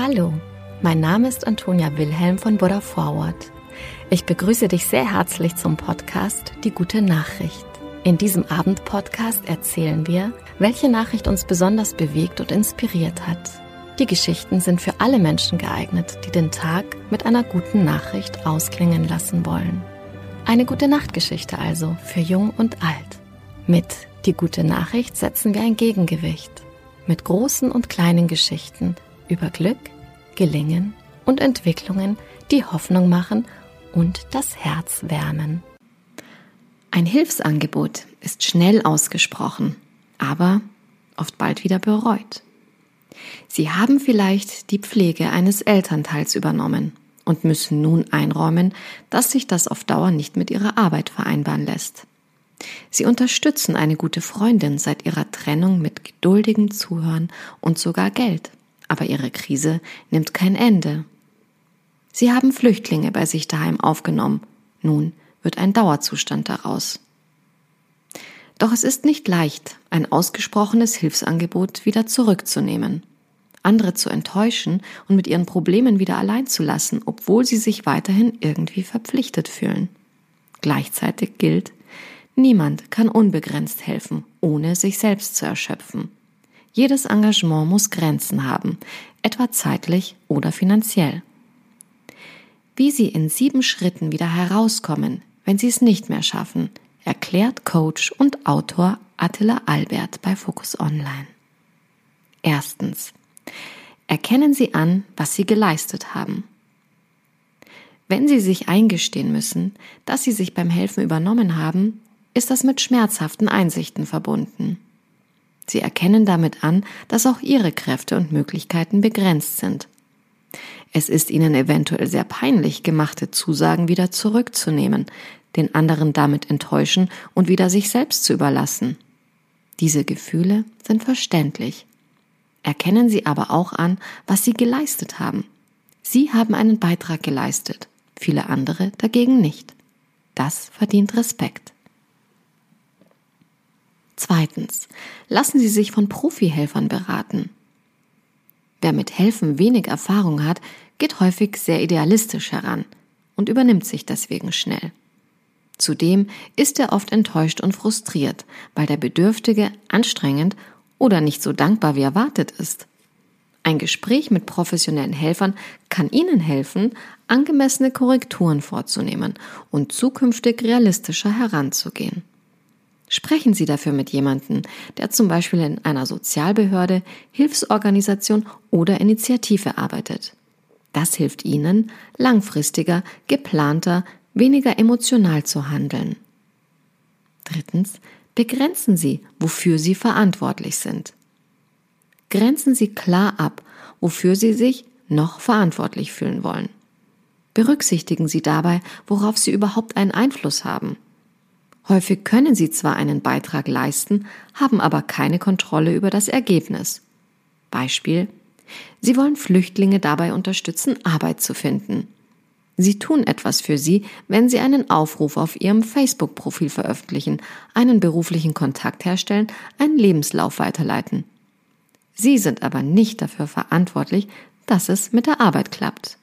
Hallo, mein Name ist Antonia Wilhelm von Buddha Forward. Ich begrüße dich sehr herzlich zum Podcast Die gute Nachricht. In diesem Abendpodcast erzählen wir, welche Nachricht uns besonders bewegt und inspiriert hat. Die Geschichten sind für alle Menschen geeignet, die den Tag mit einer guten Nachricht ausklingen lassen wollen. Eine gute Nachtgeschichte also für Jung und Alt. Mit Die gute Nachricht setzen wir ein Gegengewicht. Mit großen und kleinen Geschichten über Glück, Gelingen und Entwicklungen, die Hoffnung machen und das Herz wärmen. Ein Hilfsangebot ist schnell ausgesprochen, aber oft bald wieder bereut. Sie haben vielleicht die Pflege eines Elternteils übernommen und müssen nun einräumen, dass sich das auf Dauer nicht mit ihrer Arbeit vereinbaren lässt. Sie unterstützen eine gute Freundin seit ihrer Trennung mit geduldigem Zuhören und sogar Geld, aber ihre Krise nimmt kein Ende. Sie haben Flüchtlinge bei sich daheim aufgenommen, nun wird ein Dauerzustand daraus. Doch es ist nicht leicht, ein ausgesprochenes Hilfsangebot wieder zurückzunehmen, andere zu enttäuschen und mit ihren Problemen wieder allein zu lassen, obwohl sie sich weiterhin irgendwie verpflichtet fühlen. Gleichzeitig gilt, niemand kann unbegrenzt helfen, ohne sich selbst zu erschöpfen. Jedes Engagement muss Grenzen haben, etwa zeitlich oder finanziell. Wie Sie in sieben Schritten wieder herauskommen, wenn Sie es nicht mehr schaffen, erklärt Coach und Autor Attila Albert bei Focus Online. Erstens. Erkennen Sie an, was Sie geleistet haben. Wenn Sie sich eingestehen müssen, dass Sie sich beim Helfen übernommen haben, ist das mit schmerzhaften Einsichten verbunden. Sie erkennen damit an, dass auch Ihre Kräfte und Möglichkeiten begrenzt sind. Es ist Ihnen eventuell sehr peinlich, gemachte Zusagen wieder zurückzunehmen, den anderen damit enttäuschen und wieder sich selbst zu überlassen. Diese Gefühle sind verständlich. Erkennen Sie aber auch an, was Sie geleistet haben. Sie haben einen Beitrag geleistet, viele andere dagegen nicht. Das verdient Respekt. Zweitens, lassen Sie sich von Profihelfern beraten. Wer mit Helfen wenig Erfahrung hat, geht häufig sehr idealistisch heran und übernimmt sich deswegen schnell. Zudem ist er oft enttäuscht und frustriert, weil der Bedürftige anstrengend oder nicht so dankbar wie erwartet ist. Ein Gespräch mit professionellen Helfern kann Ihnen helfen, angemessene Korrekturen vorzunehmen und zukünftig realistischer heranzugehen. Sprechen Sie dafür mit jemandem, der zum Beispiel in einer Sozialbehörde, Hilfsorganisation oder Initiative arbeitet. Das hilft Ihnen, langfristiger, geplanter, weniger emotional zu handeln. Drittens, begrenzen Sie, wofür Sie verantwortlich sind. Grenzen Sie klar ab, wofür Sie sich noch verantwortlich fühlen wollen. Berücksichtigen Sie dabei, worauf Sie überhaupt einen Einfluss haben. Häufig können Sie zwar einen Beitrag leisten, haben aber keine Kontrolle über das Ergebnis. Beispiel Sie wollen Flüchtlinge dabei unterstützen, Arbeit zu finden. Sie tun etwas für sie, wenn sie einen Aufruf auf ihrem Facebook-Profil veröffentlichen, einen beruflichen Kontakt herstellen, einen Lebenslauf weiterleiten. Sie sind aber nicht dafür verantwortlich, dass es mit der Arbeit klappt.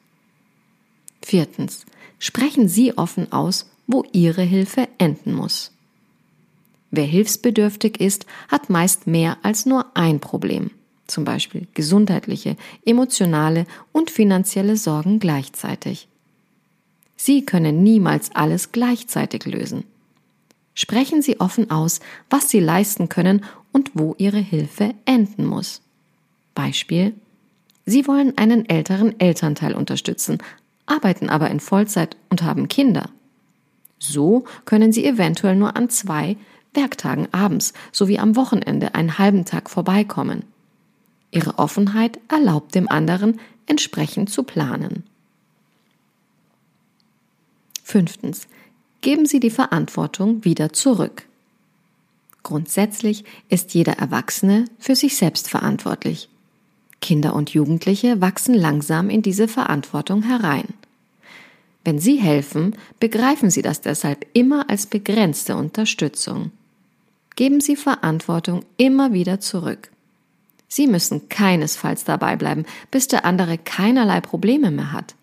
Viertens. Sprechen Sie offen aus, wo Ihre Hilfe enden muss. Wer hilfsbedürftig ist, hat meist mehr als nur ein Problem, zum Beispiel gesundheitliche, emotionale und finanzielle Sorgen gleichzeitig. Sie können niemals alles gleichzeitig lösen. Sprechen Sie offen aus, was Sie leisten können und wo Ihre Hilfe enden muss. Beispiel Sie wollen einen älteren Elternteil unterstützen, arbeiten aber in Vollzeit und haben Kinder. So können Sie eventuell nur an zwei Werktagen abends sowie am Wochenende einen halben Tag vorbeikommen. Ihre Offenheit erlaubt dem anderen, entsprechend zu planen. Fünftens. Geben Sie die Verantwortung wieder zurück. Grundsätzlich ist jeder Erwachsene für sich selbst verantwortlich. Kinder und Jugendliche wachsen langsam in diese Verantwortung herein. Wenn Sie helfen, begreifen Sie das deshalb immer als begrenzte Unterstützung. Geben Sie Verantwortung immer wieder zurück. Sie müssen keinesfalls dabei bleiben, bis der andere keinerlei Probleme mehr hat.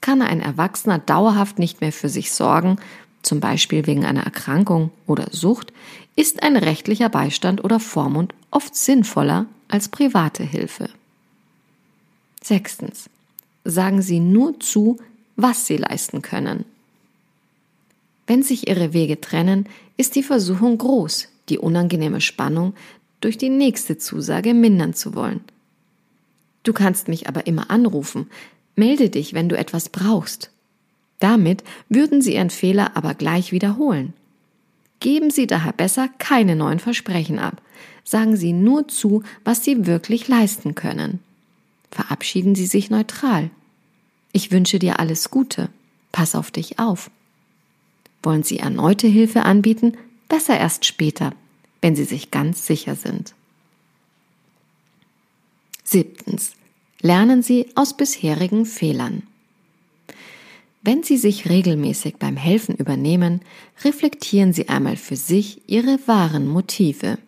Kann ein Erwachsener dauerhaft nicht mehr für sich sorgen, zum Beispiel wegen einer Erkrankung oder Sucht, ist ein rechtlicher Beistand oder Vormund oft sinnvoller als private Hilfe. Sechstens. Sagen Sie nur zu, was Sie leisten können. Wenn sich Ihre Wege trennen, ist die Versuchung groß, die unangenehme Spannung durch die nächste Zusage mindern zu wollen. Du kannst mich aber immer anrufen, melde dich, wenn du etwas brauchst. Damit würden Sie Ihren Fehler aber gleich wiederholen. Geben Sie daher besser keine neuen Versprechen ab. Sagen Sie nur zu, was Sie wirklich leisten können. Verabschieden Sie sich neutral. Ich wünsche dir alles Gute. Pass auf dich auf. Wollen Sie erneute Hilfe anbieten? Besser erst später, wenn Sie sich ganz sicher sind. Siebtens. Lernen Sie aus bisherigen Fehlern. Wenn Sie sich regelmäßig beim Helfen übernehmen, reflektieren Sie einmal für sich Ihre wahren Motive.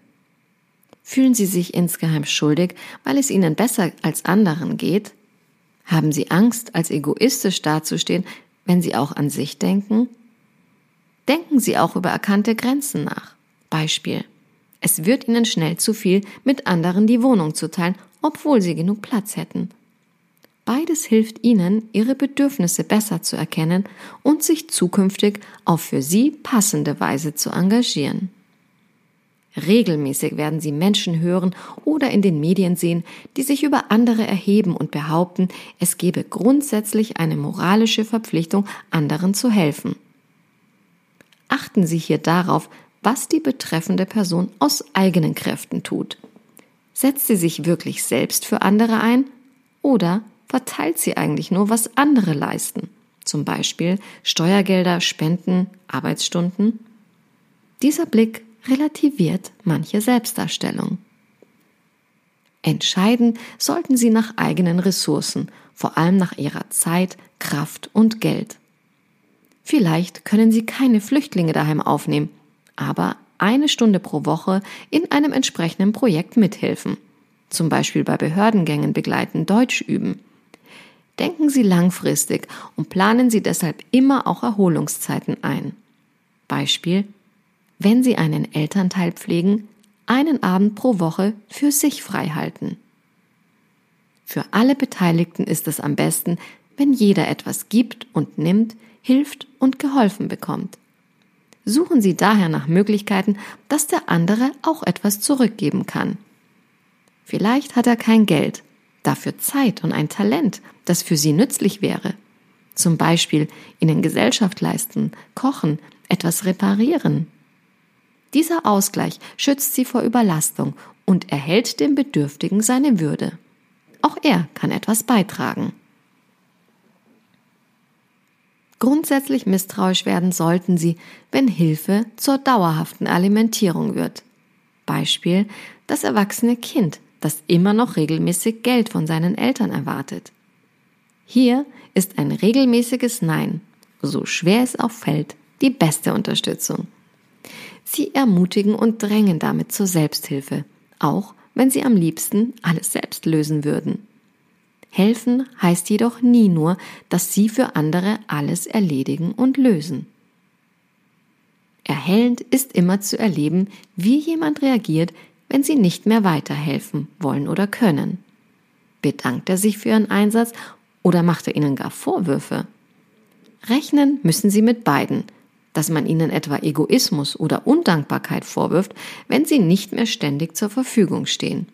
Fühlen Sie sich insgeheim schuldig, weil es Ihnen besser als anderen geht? Haben Sie Angst, als egoistisch dazustehen, wenn Sie auch an sich denken? Denken Sie auch über erkannte Grenzen nach. Beispiel. Es wird Ihnen schnell zu viel, mit anderen die Wohnung zu teilen, obwohl Sie genug Platz hätten. Beides hilft Ihnen, Ihre Bedürfnisse besser zu erkennen und sich zukünftig auf für Sie passende Weise zu engagieren. Regelmäßig werden Sie Menschen hören oder in den Medien sehen, die sich über andere erheben und behaupten, es gebe grundsätzlich eine moralische Verpflichtung, anderen zu helfen. Achten Sie hier darauf, was die betreffende Person aus eigenen Kräften tut. Setzt sie sich wirklich selbst für andere ein oder verteilt sie eigentlich nur, was andere leisten? Zum Beispiel Steuergelder, Spenden, Arbeitsstunden? Dieser Blick relativiert manche Selbstdarstellung. Entscheiden sollten Sie nach eigenen Ressourcen, vor allem nach Ihrer Zeit, Kraft und Geld. Vielleicht können Sie keine Flüchtlinge daheim aufnehmen, aber eine Stunde pro Woche in einem entsprechenden Projekt mithelfen. Zum Beispiel bei Behördengängen begleiten, Deutsch üben. Denken Sie langfristig und planen Sie deshalb immer auch Erholungszeiten ein. Beispiel, wenn Sie einen Elternteil pflegen, einen Abend pro Woche für sich frei halten. Für alle Beteiligten ist es am besten, wenn jeder etwas gibt und nimmt, hilft und geholfen bekommt. Suchen Sie daher nach Möglichkeiten, dass der andere auch etwas zurückgeben kann. Vielleicht hat er kein Geld, dafür Zeit und ein Talent, das für sie nützlich wäre. Zum Beispiel ihnen Gesellschaft leisten, kochen, etwas reparieren. Dieser Ausgleich schützt sie vor Überlastung und erhält dem Bedürftigen seine Würde. Auch er kann etwas beitragen. Grundsätzlich misstrauisch werden sollten sie, wenn Hilfe zur dauerhaften Alimentierung wird. Beispiel das erwachsene Kind, das immer noch regelmäßig Geld von seinen Eltern erwartet. Hier ist ein regelmäßiges Nein, so schwer es auch fällt, die beste Unterstützung. Sie ermutigen und drängen damit zur Selbsthilfe, auch wenn sie am liebsten alles selbst lösen würden. Helfen heißt jedoch nie nur, dass sie für andere alles erledigen und lösen. Erhellend ist immer zu erleben, wie jemand reagiert, wenn sie nicht mehr weiterhelfen wollen oder können. Bedankt er sich für ihren Einsatz oder macht er ihnen gar Vorwürfe? Rechnen müssen sie mit beiden, dass man ihnen etwa Egoismus oder Undankbarkeit vorwirft, wenn sie nicht mehr ständig zur Verfügung stehen.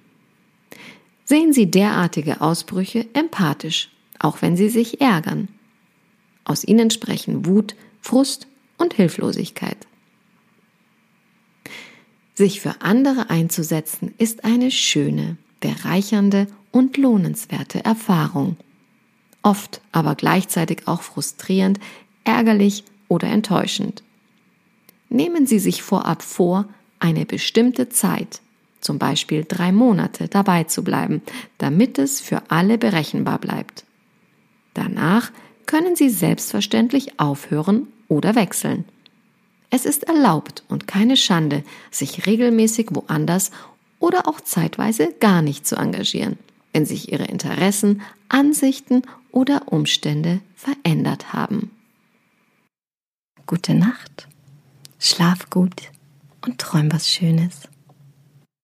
Sehen Sie derartige Ausbrüche empathisch, auch wenn sie sich ärgern. Aus ihnen sprechen Wut, Frust und Hilflosigkeit. Sich für andere einzusetzen ist eine schöne, bereichernde und lohnenswerte Erfahrung. Oft aber gleichzeitig auch frustrierend, ärgerlich oder enttäuschend. Nehmen Sie sich vorab vor, eine bestimmte Zeit, zum Beispiel drei Monate, dabei zu bleiben, damit es für alle berechenbar bleibt. Danach können Sie selbstverständlich aufhören oder wechseln. Es ist erlaubt und keine Schande, sich regelmäßig woanders oder auch zeitweise gar nicht zu engagieren, wenn sich ihre Interessen, Ansichten oder Umstände verändert haben. Gute Nacht, schlaf gut und träum was Schönes.